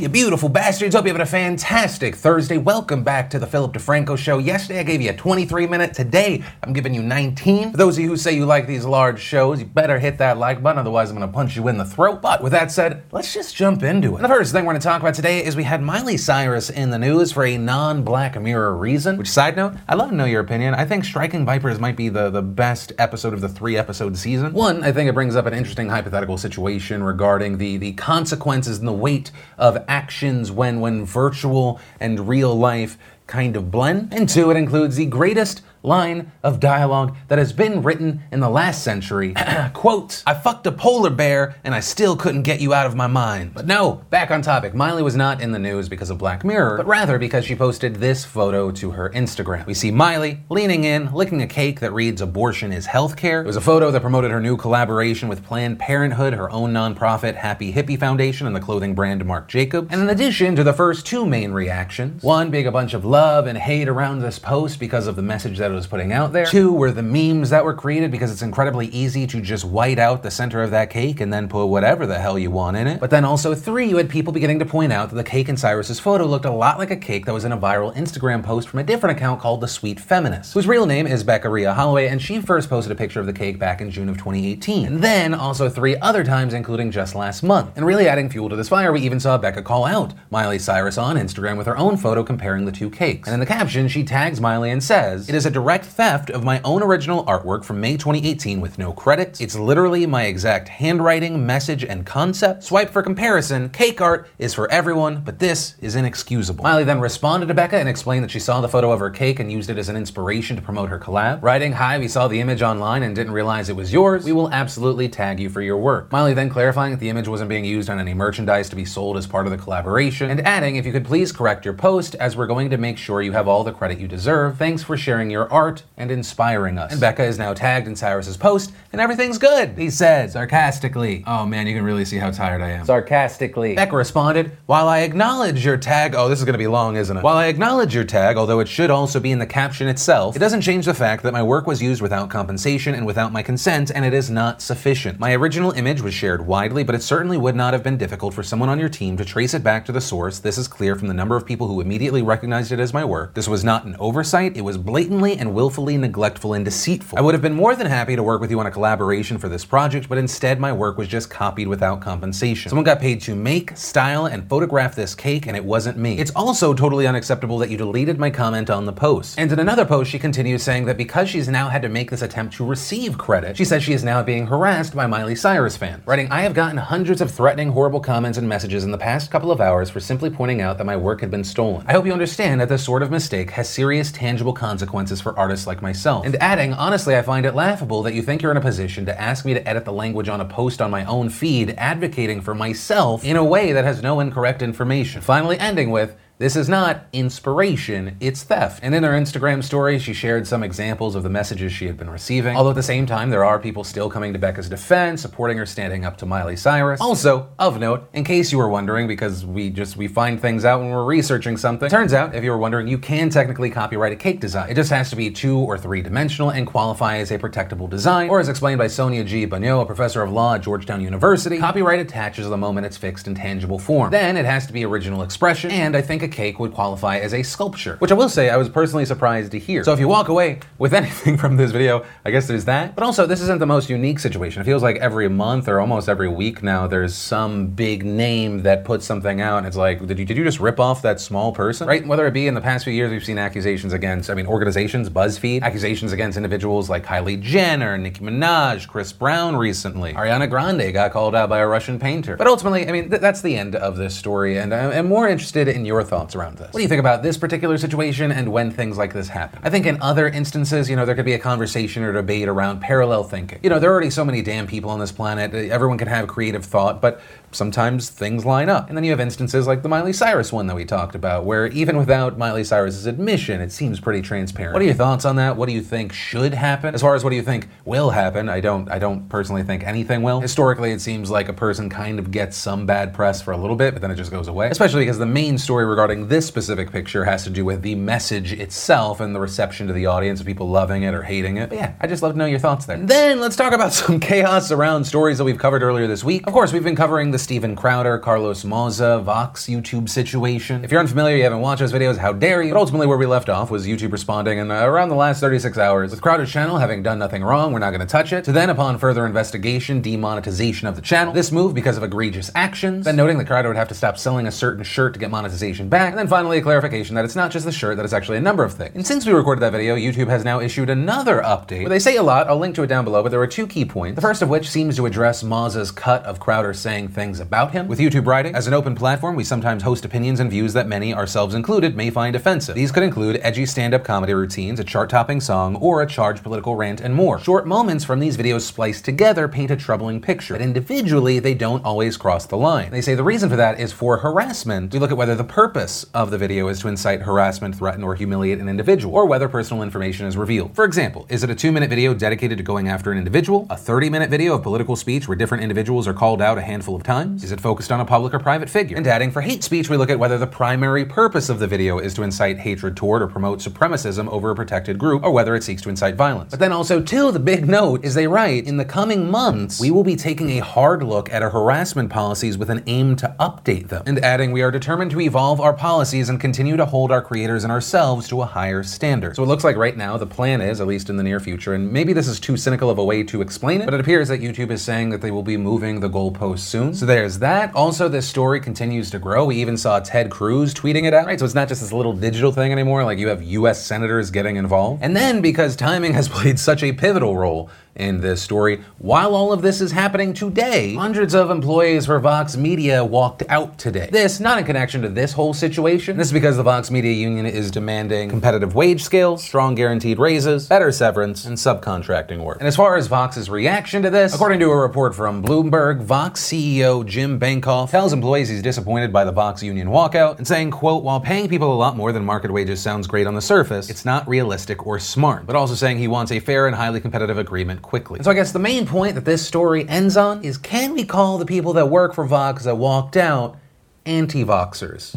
you beautiful bastards? Hope you're having a fantastic Thursday. Welcome back to the Philip DeFranco Show. Yesterday I gave you a 23 minute. Today I'm giving you 19. For those of you who say you like these large shows, you better hit that like button, otherwise I'm gonna punch you in the throat. But with that said, let's just jump into it. And the first thing we're gonna talk about today is we had Miley Cyrus in the news for a non Black Mirror reason. Which, side note, I'd love to know your opinion. I think Striking Vipers might be the, the best episode of the three episode season. One, I think it brings up an interesting hypothetical situation regarding the, the consequences and the weight of actions when when virtual and real life kind of blend. And two, it includes the greatest line of dialogue that has been written in the last century. Quote, I fucked a polar bear and I still couldn't get you out of my mind. But no, back on topic. Miley was not in the news because of Black Mirror, but rather because she posted this photo to her Instagram. We see Miley leaning in, licking a cake that reads abortion is healthcare. It was a photo that promoted her new collaboration with Planned Parenthood, her own nonprofit Happy Hippie Foundation, and the clothing brand Marc Jacobs. And in addition to the first two main reactions, one being a bunch of love and hate around this post because of the message that it was putting out there. Two were the memes that were created because it's incredibly easy to just white out the center of that cake and then put whatever the hell you want in it. But then also three, you had people beginning to point out that the cake in Cyrus's photo looked a lot like a cake that was in a viral Instagram post from a different account called The Sweet Feminist, whose real name is Becca Rhea Holloway, and she first posted a picture of the cake back in June of 2018. And then also three other times, including just last month. And really adding fuel to this fire, we even saw Becca call out Miley Cyrus on Instagram with her own photo comparing the two cakes. And in the caption, she tags Miley and says, It is a direct theft of my own original artwork from May 2018 with no credit. It's literally my exact handwriting, message, and concept. Swipe for comparison, cake art is for everyone, but this is inexcusable. Miley then responded to Becca and explained that she saw the photo of her cake and used it as an inspiration to promote her collab. Writing, Hi, we saw the image online and didn't realize it was yours. We will absolutely tag you for your work. Miley then clarifying that the image wasn't being used on any merchandise to be sold as part of the collaboration, and adding, If you could please correct your post, as we're going to make sure you have all the credit you deserve. Thanks for sharing your art and inspiring us. And Becca is now tagged in Cyrus's post, and everything's good, he said, sarcastically. Oh man, you can really see how tired I am. Sarcastically. Becca responded, While I acknowledge your tag, oh, this is gonna be long, isn't it? While I acknowledge your tag, although it should also be in the caption itself, it doesn't change the fact that my work was used without compensation and without my consent, and it is not sufficient. My original image was shared widely, but it certainly would not have been difficult for someone on your team to trace it back to the source. This is clear from the number of people who immediately recognized it as my work. This was not an oversight, it was blatantly and willfully neglectful and deceitful. I would have been more than happy to work with you on a collaboration for this project, but instead my work was just copied without compensation. Someone got paid to make, style, and photograph this cake, and it wasn't me. It's also totally unacceptable that you deleted my comment on the post. And in another post, she continues saying that because she's now had to make this attempt to receive credit, she says she is now being harassed by Miley Cyrus fans. Writing, I have gotten hundreds of threatening, horrible comments and messages in the past couple of hours for simply pointing out that my work had been stolen. I hope you understand that this sort of mistake has serious, tangible consequences for artists like myself. And adding, honestly, I find it laughable that you think you're in a position to ask me to edit the language on a post on my own feed, advocating for myself in a way that has no incorrect information. Finally, ending with, this is not inspiration, it's theft. And in her Instagram story, she shared some examples of the messages she had been receiving. Although at the same time, there are people still coming to Becca's defense, supporting her standing up to Miley Cyrus. Also, of note, in case you were wondering, because we just we find things out when we're researching something. Turns out, if you were wondering, you can technically copyright a cake design. It just has to be two or three dimensional and qualify as a protectable design, or as explained by Sonia G. Bonneau, a professor of law at Georgetown University, copyright attaches the moment it's fixed in tangible form. Then it has to be original expression, and I think a cake would qualify as a sculpture, which I will say I was personally surprised to hear. So if you walk away with anything from this video, I guess there's that. But also, this isn't the most unique situation. It feels like every month or almost every week now, there's some big name that puts something out, and it's like, did you, did you just rip off that small person? Right? Whether it be in the past few years, we've seen accusations against, I mean, organizations, BuzzFeed, accusations against individuals like Kylie Jenner, Nicki Minaj, Chris Brown recently. Ariana Grande got called out by a Russian painter. But ultimately, I mean, th- that's the end of this story, and I'm, I'm more interested in your thoughts around this. What do you think about this particular situation and when things like this happen? I think in other instances, you know, there could be a conversation or debate around parallel thinking. You know, there are already so many damn people on this planet, uh, everyone can have creative thought, but sometimes things line up. And then you have instances like the Miley Cyrus one that we talked about, where even without Miley Cyrus's admission, it seems pretty transparent. What are your thoughts on that? What do you think should happen? As far as what do you think will happen, I don't I don't personally think anything will. Historically, it seems like a person kind of gets some bad press for a little bit, but then it just goes away. Especially because the main story regarding regarding this specific picture has to do with the message itself and the reception to the audience of people loving it or hating it. But yeah, I just love to know your thoughts there. Then let's talk about some chaos around stories that we've covered earlier this week. Of course, we've been covering the Steven Crowder, Carlos Maza, Vox YouTube situation. If you're unfamiliar, you haven't watched those videos, how dare you? But ultimately, where we left off was YouTube responding in uh, around the last 36 hours with Crowder's channel having done nothing wrong, we're not going to touch it. To then, upon further investigation, demonetization of the channel. This move because of egregious actions. Then noting that Crowder would have to stop selling a certain shirt to get monetization back. And then finally, a clarification that it's not just the shirt, that it's actually a number of things. And since we recorded that video, YouTube has now issued another update where they say a lot. I'll link to it down below, but there are two key points. The first of which seems to address Maza's cut of Crowder saying things about him. With YouTube writing, as an open platform, we sometimes host opinions and views that many, ourselves included, may find offensive. These could include edgy stand up comedy routines, a chart topping song, or a charged political rant, and more. Short moments from these videos spliced together paint a troubling picture, but individually, they don't always cross the line. They say the reason for that is for harassment. We look at whether the purpose of the video is to incite harassment, threaten, or humiliate an individual, or whether personal information is revealed. For example, is it a two minute video dedicated to going after an individual? A 30 minute video of political speech where different individuals are called out a handful of times? Is it focused on a public or private figure? And adding for hate speech, we look at whether the primary purpose of the video is to incite hatred toward or promote supremacism over a protected group, or whether it seeks to incite violence. But then also, too, the big note is they write, in the coming months, we will be taking a hard look at our harassment policies with an aim to update them. And adding, we are determined to evolve our policies and continue to hold our creators and ourselves to a higher standard. So it looks like right now the plan is, at least in the near future, and maybe this is too cynical of a way to explain it, but it appears that YouTube is saying that they will be moving the goalposts soon. So there's that. Also, this story continues to grow. We even saw Ted Cruz tweeting it out, right? So it's not just this little digital thing anymore, like you have US senators getting involved. And then because timing has played such a pivotal role, in this story. While all of this is happening today, hundreds of employees for Vox Media walked out today. This not in connection to this whole situation. This is because the Vox Media Union is demanding competitive wage scales, strong guaranteed raises, better severance, and subcontracting work. And as far as Vox's reaction to this, according to a report from Bloomberg, Vox CEO Jim Bankoff tells employees he's disappointed by the Vox Union walkout and saying, quote, while paying people a lot more than market wages sounds great on the surface, it's not realistic or smart. But also saying he wants a fair and highly competitive agreement quickly. And so I guess the main point that this story ends on is can we call the people that work for Vox that walked out anti-Voxers?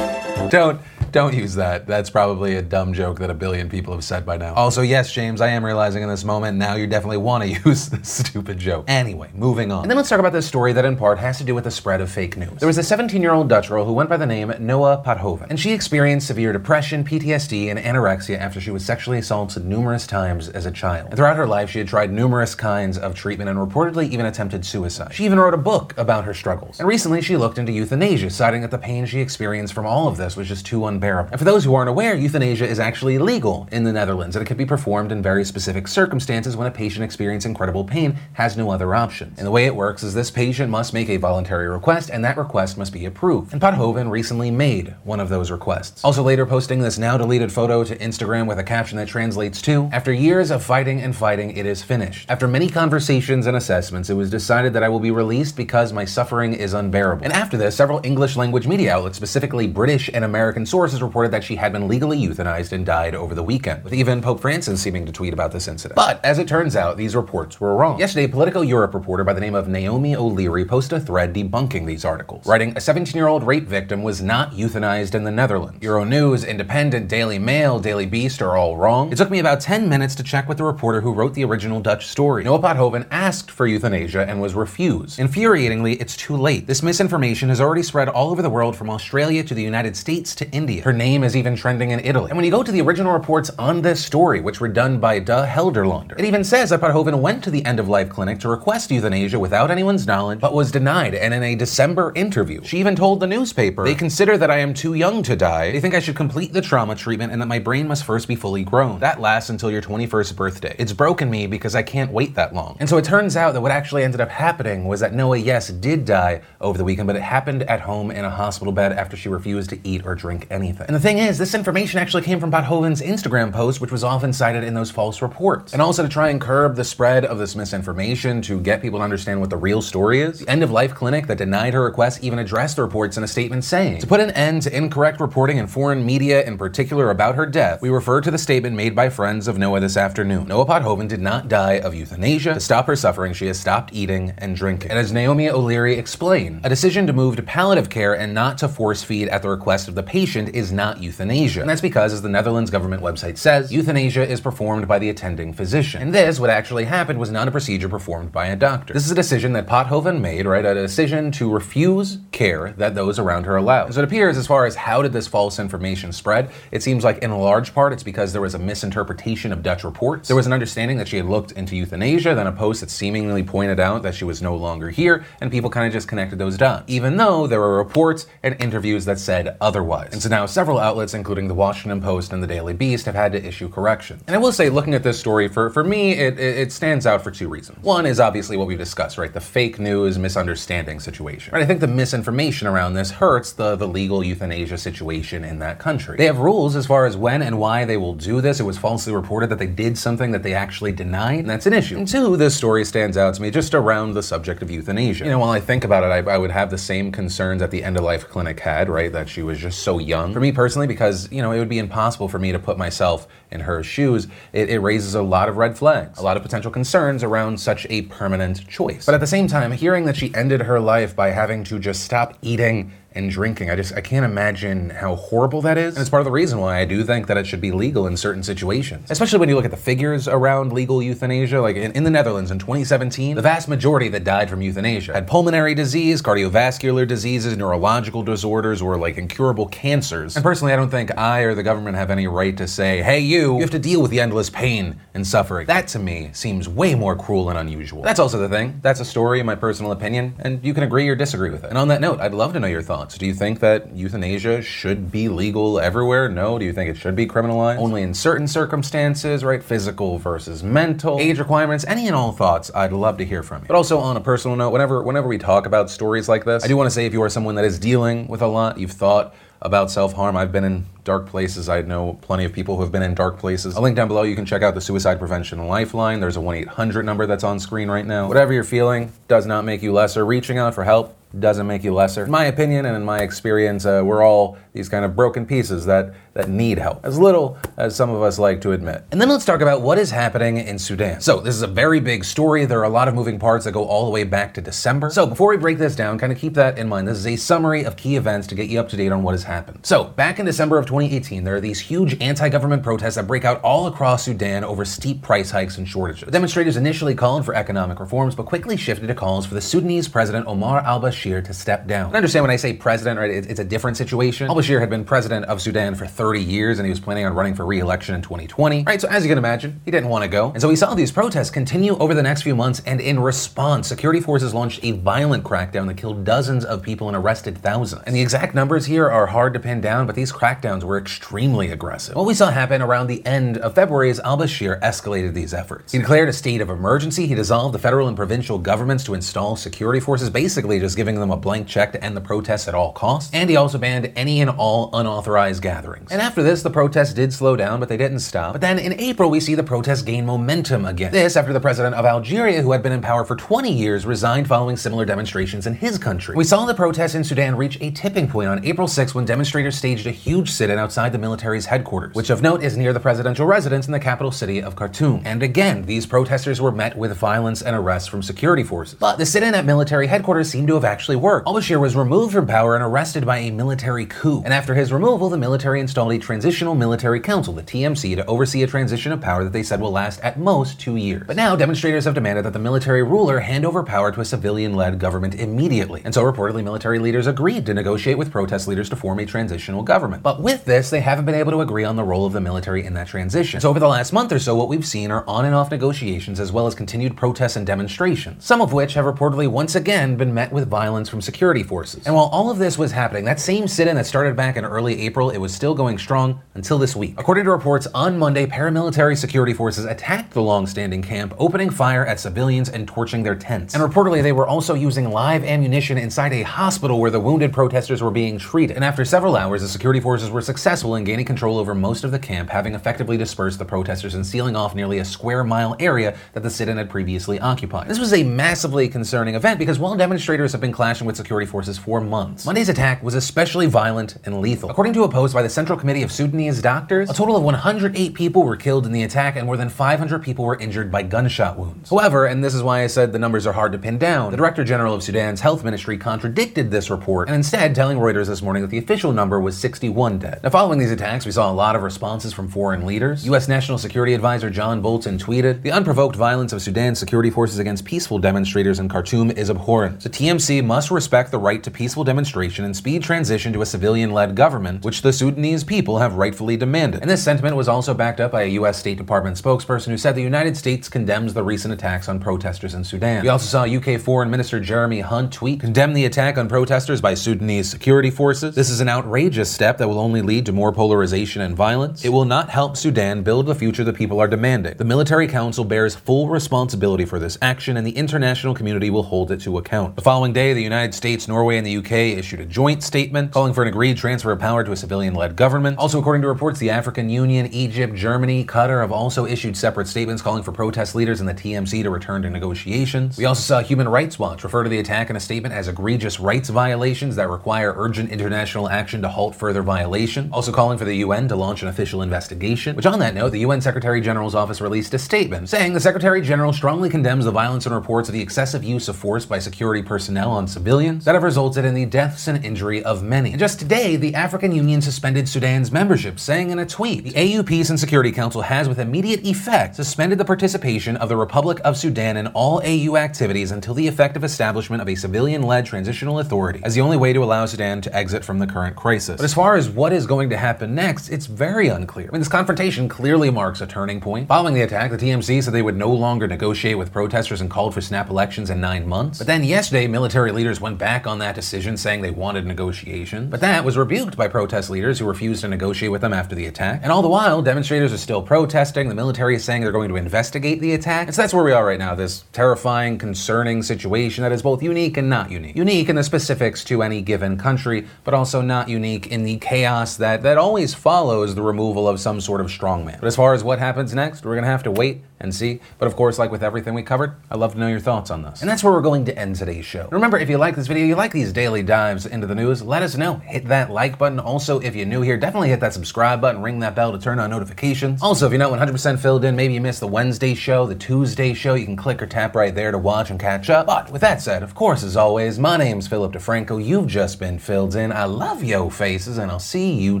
Don't don't use that. That's probably a dumb joke that a billion people have said by now. Also, yes, James, I am realizing in this moment now you definitely want to use this stupid joke. Anyway, moving on. And then let's talk about this story that in part has to do with the spread of fake news. There was a 17 year old Dutch girl who went by the name Noa Pothoven, and she experienced severe depression, PTSD, and anorexia after she was sexually assaulted numerous times as a child. And throughout her life, she had tried numerous kinds of treatment and reportedly even attempted suicide. She even wrote a book about her struggles. And recently, she looked into euthanasia, citing that the pain she experienced from all of this was just too unbearable. And for those who aren't aware, euthanasia is actually legal in the Netherlands, and it can be performed in very specific circumstances when a patient experiencing incredible pain has no other options. And the way it works is this patient must make a voluntary request, and that request must be approved. And Pothoven recently made one of those requests. Also, later posting this now deleted photo to Instagram with a caption that translates to After years of fighting and fighting, it is finished. After many conversations and assessments, it was decided that I will be released because my suffering is unbearable. And after this, several English language media outlets, specifically British and American sources, reported that she had been legally euthanized and died over the weekend, with even Pope Francis seeming to tweet about this incident. But as it turns out, these reports were wrong. Yesterday, Politico Europe reporter by the name of Naomi O'Leary posted a thread debunking these articles, writing a 17 year old rape victim was not euthanized in the Netherlands. Euronews, Independent, Daily Mail, Daily Beast are all wrong. It took me about 10 minutes to check with the reporter who wrote the original Dutch story. Noa Pothoven asked for euthanasia and was refused. Infuriatingly, it's too late. This misinformation has already spread all over the world from Australia to the United States to India. Her name is even trending in Italy. And when you go to the original reports on this story, which were done by De Gelderlander, it even says that Pothoven went to the end of life clinic to request euthanasia without anyone's knowledge, but was denied. And in a December interview, she even told the newspaper, They consider that I am too young to die. They think I should complete the trauma treatment and that my brain must first be fully grown. That lasts until your 21st birthday. It's broken me because I can't wait that long. And so it turns out that what actually ended up happening was that Noa, yes, did die over the weekend, but it happened at home in a hospital bed after she refused to eat or drink anything anything. And the thing is, this information actually came from Pothoven's Instagram post, which was often cited in those false reports. And also to try and curb the spread of this misinformation, to get people to understand what the real story is, the End of Life Clinic that denied her request even addressed the reports in a statement saying, To put an end to incorrect reporting in foreign media, in particular about her death, we refer to the statement made by friends of Noa this afternoon. Noa Pothoven did not die of euthanasia. To stop her suffering, she has stopped eating and drinking. And as Naomi O'Leary explained, a decision to move to palliative care and not to force feed at the request of the patient is not euthanasia. And that's because, as the Netherlands government website says, euthanasia is performed by the attending physician. And this, what actually happened, was not a procedure performed by a doctor. This is a decision that Pothoven made, right? A decision to refuse care that those around her allowed. And so it appears, as far as how did this false information spread, it seems like in large part it's because there was a misinterpretation of Dutch reports. There was an understanding that she had looked into euthanasia, then a post that seemingly pointed out that she was no longer here, and people kind of just connected those dots, even though there were reports and interviews that said otherwise. And so now several outlets, including the Washington Post and the Daily Beast, have had to issue corrections. And I will say, looking at this story, for, for me, it, it, stands out for two reasons. One is obviously what we've discussed, right? The fake news misunderstanding situation. Right? I think the misinformation around this hurts the, the legal euthanasia situation in that country. They have rules as far as when and why they will do this. It was falsely reported that they did something that they actually denied, and that's an issue. And two, this story stands out to me just around the subject of euthanasia. You know, while I think about it, I, I would have the same concerns that the end of life clinic had, right? That she was just so young. For me personally, because, you know, it would be impossible for me to put myself in her shoes, it, it raises a lot of red flags, a lot of potential concerns around such a permanent choice. But at the same time, hearing that she ended her life by having to just stop eating and drinking. I just I can't imagine how horrible that is. And it's part of the reason why I do think that it should be legal in certain situations. Especially when you look at the figures around legal euthanasia. Like in, in the Netherlands in 2017, the vast majority that died from euthanasia had pulmonary disease, cardiovascular diseases, neurological disorders, or like incurable cancers. And personally, I don't think I or the government have any right to say, hey, you, you have to deal with the endless pain and suffering. That to me seems way more cruel and unusual. That's also the thing. That's a story, in my personal opinion, and you can agree or disagree with it. And on that note, I'd love to know your thoughts. Do you think that euthanasia should be legal everywhere? No. Do you think it should be criminalized? Only in certain circumstances, right? Physical versus mental, age requirements, any and all thoughts, I'd love to hear from you. But also on a personal note, whenever whenever we talk about stories like this, I do want to say if you are someone that is dealing with a lot, you've thought about self harm. I've been in dark places. I know plenty of people who have been in dark places. A link down below, you can check out the Suicide Prevention Lifeline. There's a 1 800 number that's on screen right now. Whatever you're feeling does not make you lesser. Reaching out for help doesn't make you lesser. In my opinion and in my experience, uh, we're all these kind of broken pieces that, that need help, as little as some of us like to admit. And then let's talk about what is happening in Sudan. So, this is a very big story. There are a lot of moving parts that go all the way back to December. So, before we break this down, kind of keep that in mind. This is a summary of key events to get you up to date on what has happened. So, back in December of 2018, there are these huge anti government protests that break out all across Sudan over steep price hikes and shortages. The demonstrators initially called for economic reforms, but quickly shifted to calls for the Sudanese president Omar al Bashir to step down. I understand when I say president, right, it's a different situation. Al Bashir had been president of Sudan for 30 years and he was planning on running for re election in 2020. Right, so as you can imagine, he didn't want to go. And so we saw these protests continue over the next few months, and in response, security forces launched a violent crackdown that killed dozens of people and arrested thousands. And the exact numbers here are hard to pin down, but these crackdowns were extremely aggressive. What we saw happen around the end of February is al Bashir escalated these efforts. He declared a state of emergency, he dissolved the federal and provincial governments to install security forces, basically just giving them a blank check to end the protests at all costs, and he also banned any and all unauthorized gatherings. And after this, the protests did slow down, but they didn't stop. But then in April, we see the protests gain momentum again. This after the president of Algeria, who had been in power for 20 years, resigned following similar demonstrations in his country. We saw the protests in Sudan reach a tipping point on April 6 when demonstrators staged a huge sit-in outside the military's headquarters, which of note is near the presidential residence in the capital city of Khartoum. And again, these protesters were met with violence and arrests from security forces. But the sit-in at military headquarters seemed to have actually worked. Al-Bashir was removed from power and arrested by a military coup. And after his removal, the military installed a transitional military council, the TMC, to oversee a transition of power that they said will last at most two years. But now demonstrators have demanded that the military ruler hand over power to a civilian-led government immediately. And so reportedly military leaders agreed to negotiate with protest leaders to form a transitional government. But with this, they haven't been able to agree on the role of the military in that transition. So over the last month or so, what we've seen are on and off negotiations as well as continued protests and demonstrations, some of which have reportedly once again been met with violence from security forces. And while all of this was happening, that same sit-in that started back in early April, it was still going strong until this week. According to reports, on Monday, paramilitary security forces attacked the long-standing camp, opening fire at civilians and torching their tents. And reportedly, they were also using live ammunition inside a hospital where the wounded protesters were being treated. And after several hours, the security forces were successful in gaining control over most of the camp, having effectively dispersed the protesters and sealing off nearly a square mile area that the sit in had previously occupied. This was a massively concerning event because while demonstrators have been clashing with security forces for months, Monday's attack was especially violent and lethal. According to a post by the Central Committee of Sudanese Doctors, a total of 108 people were killed in the attack and more than 500 people were injured by gunshot wounds. However, and this is why I said the numbers are hard to pin down, the Director General of Sudan's Health Ministry contradicted this report and instead telling Reuters this morning that the official number was 61 dead. Now, following these attacks, we saw a lot of responses from foreign leaders. U.S. National Security Advisor John Bolton tweeted The unprovoked violence of Sudan's security forces against peaceful demonstrators in Khartoum is abhorrent. The TMC must respect the right to peaceful demonstration and speed transition to a civilian led government, which the Sudanese people have rightfully demanded. And this sentiment was also backed up by a U.S. State Department spokesperson who said the United States condemns the recent attacks on protesters in Sudan. We also saw UK Foreign Minister Jeremy Hunt tweet, condemn the attack on protesters by Sudanese security forces. This is an outrageous step that will only lead to more polarization and violence. It will not help Sudan build the future the people are demanding. The Military Council bears full responsibility for this action, and the international community will hold it to account. The following day, the United States, Norway, and the UK issued a joint statement calling for an agreed transfer of power to a civilian led government. Also, according to reports, the African Union, Egypt, Germany, Qatar have also issued separate statements calling for protest leaders in the TMC to return to negotiations. We also saw Human Rights Watch refer to the attack in a statement as egregious rights violations that require urgent international action to halt further violation. Also calling for the UN to launch an official investigation. Which, on that note, the UN Secretary General's office released a statement saying the Secretary General strongly condemns the violence and reports of the excessive use of force by security personnel on civilians that have resulted in the deaths and injury of many. And just today, the African Union suspended Sudan's membership, saying in a tweet, the AU Peace and Security Council has, with immediate effect, suspended the participation of the Republic of Sudan in all AU activities until the effective establishment of a civilian led transitional authority as the only way to allow Sudan to exit from the current crisis. But as far as what is going to happen next, it's very unclear. I mean, this confrontation clearly marks a turning point. Following the attack, the TMC said they would no longer negotiate with protesters and called for snap elections in nine months. But then yesterday, military leaders went back on that decision, saying they wanted negotiation. But that was rebuked by protest leaders who refused to negotiate with them after the attack. And all the while, demonstrators are still protesting. The military is saying they're going to investigate the attack. And so that's where we are right now this terrifying, concerning situation that is both unique and not unique. Unique in the specifics to any given country, but also not unique in the chaos that, that always follows the removal of some sort of strongman. But as far as what happens next, we're going to have to wait and see. But of course, like with everything we covered, I'd love to know your thoughts on this. And that's where we're going to end today's show. Remember, if you like this video, you like these daily dives into the news, let us know. Hit that like button. Also, if you're new here, definitely hit that subscribe button, ring that bell to turn on notifications. Also, if you're not 100% filled in, maybe you missed the Wednesday show, the Tuesday show, you can click or tap right there to watch and catch up. But with that said, of course, as always, my name's Philip DeFranco. You've just been filled in. I love yo faces, and I'll see you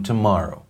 tomorrow.